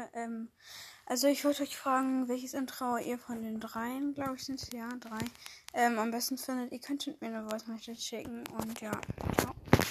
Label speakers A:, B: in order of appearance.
A: Freunde. Ähm, also ich wollte euch fragen, welches Intro ihr von den dreien, glaube ich, sind es ja drei, ähm, am besten findet. Ihr könntet mir eine Voice Message schicken und ja, ciao.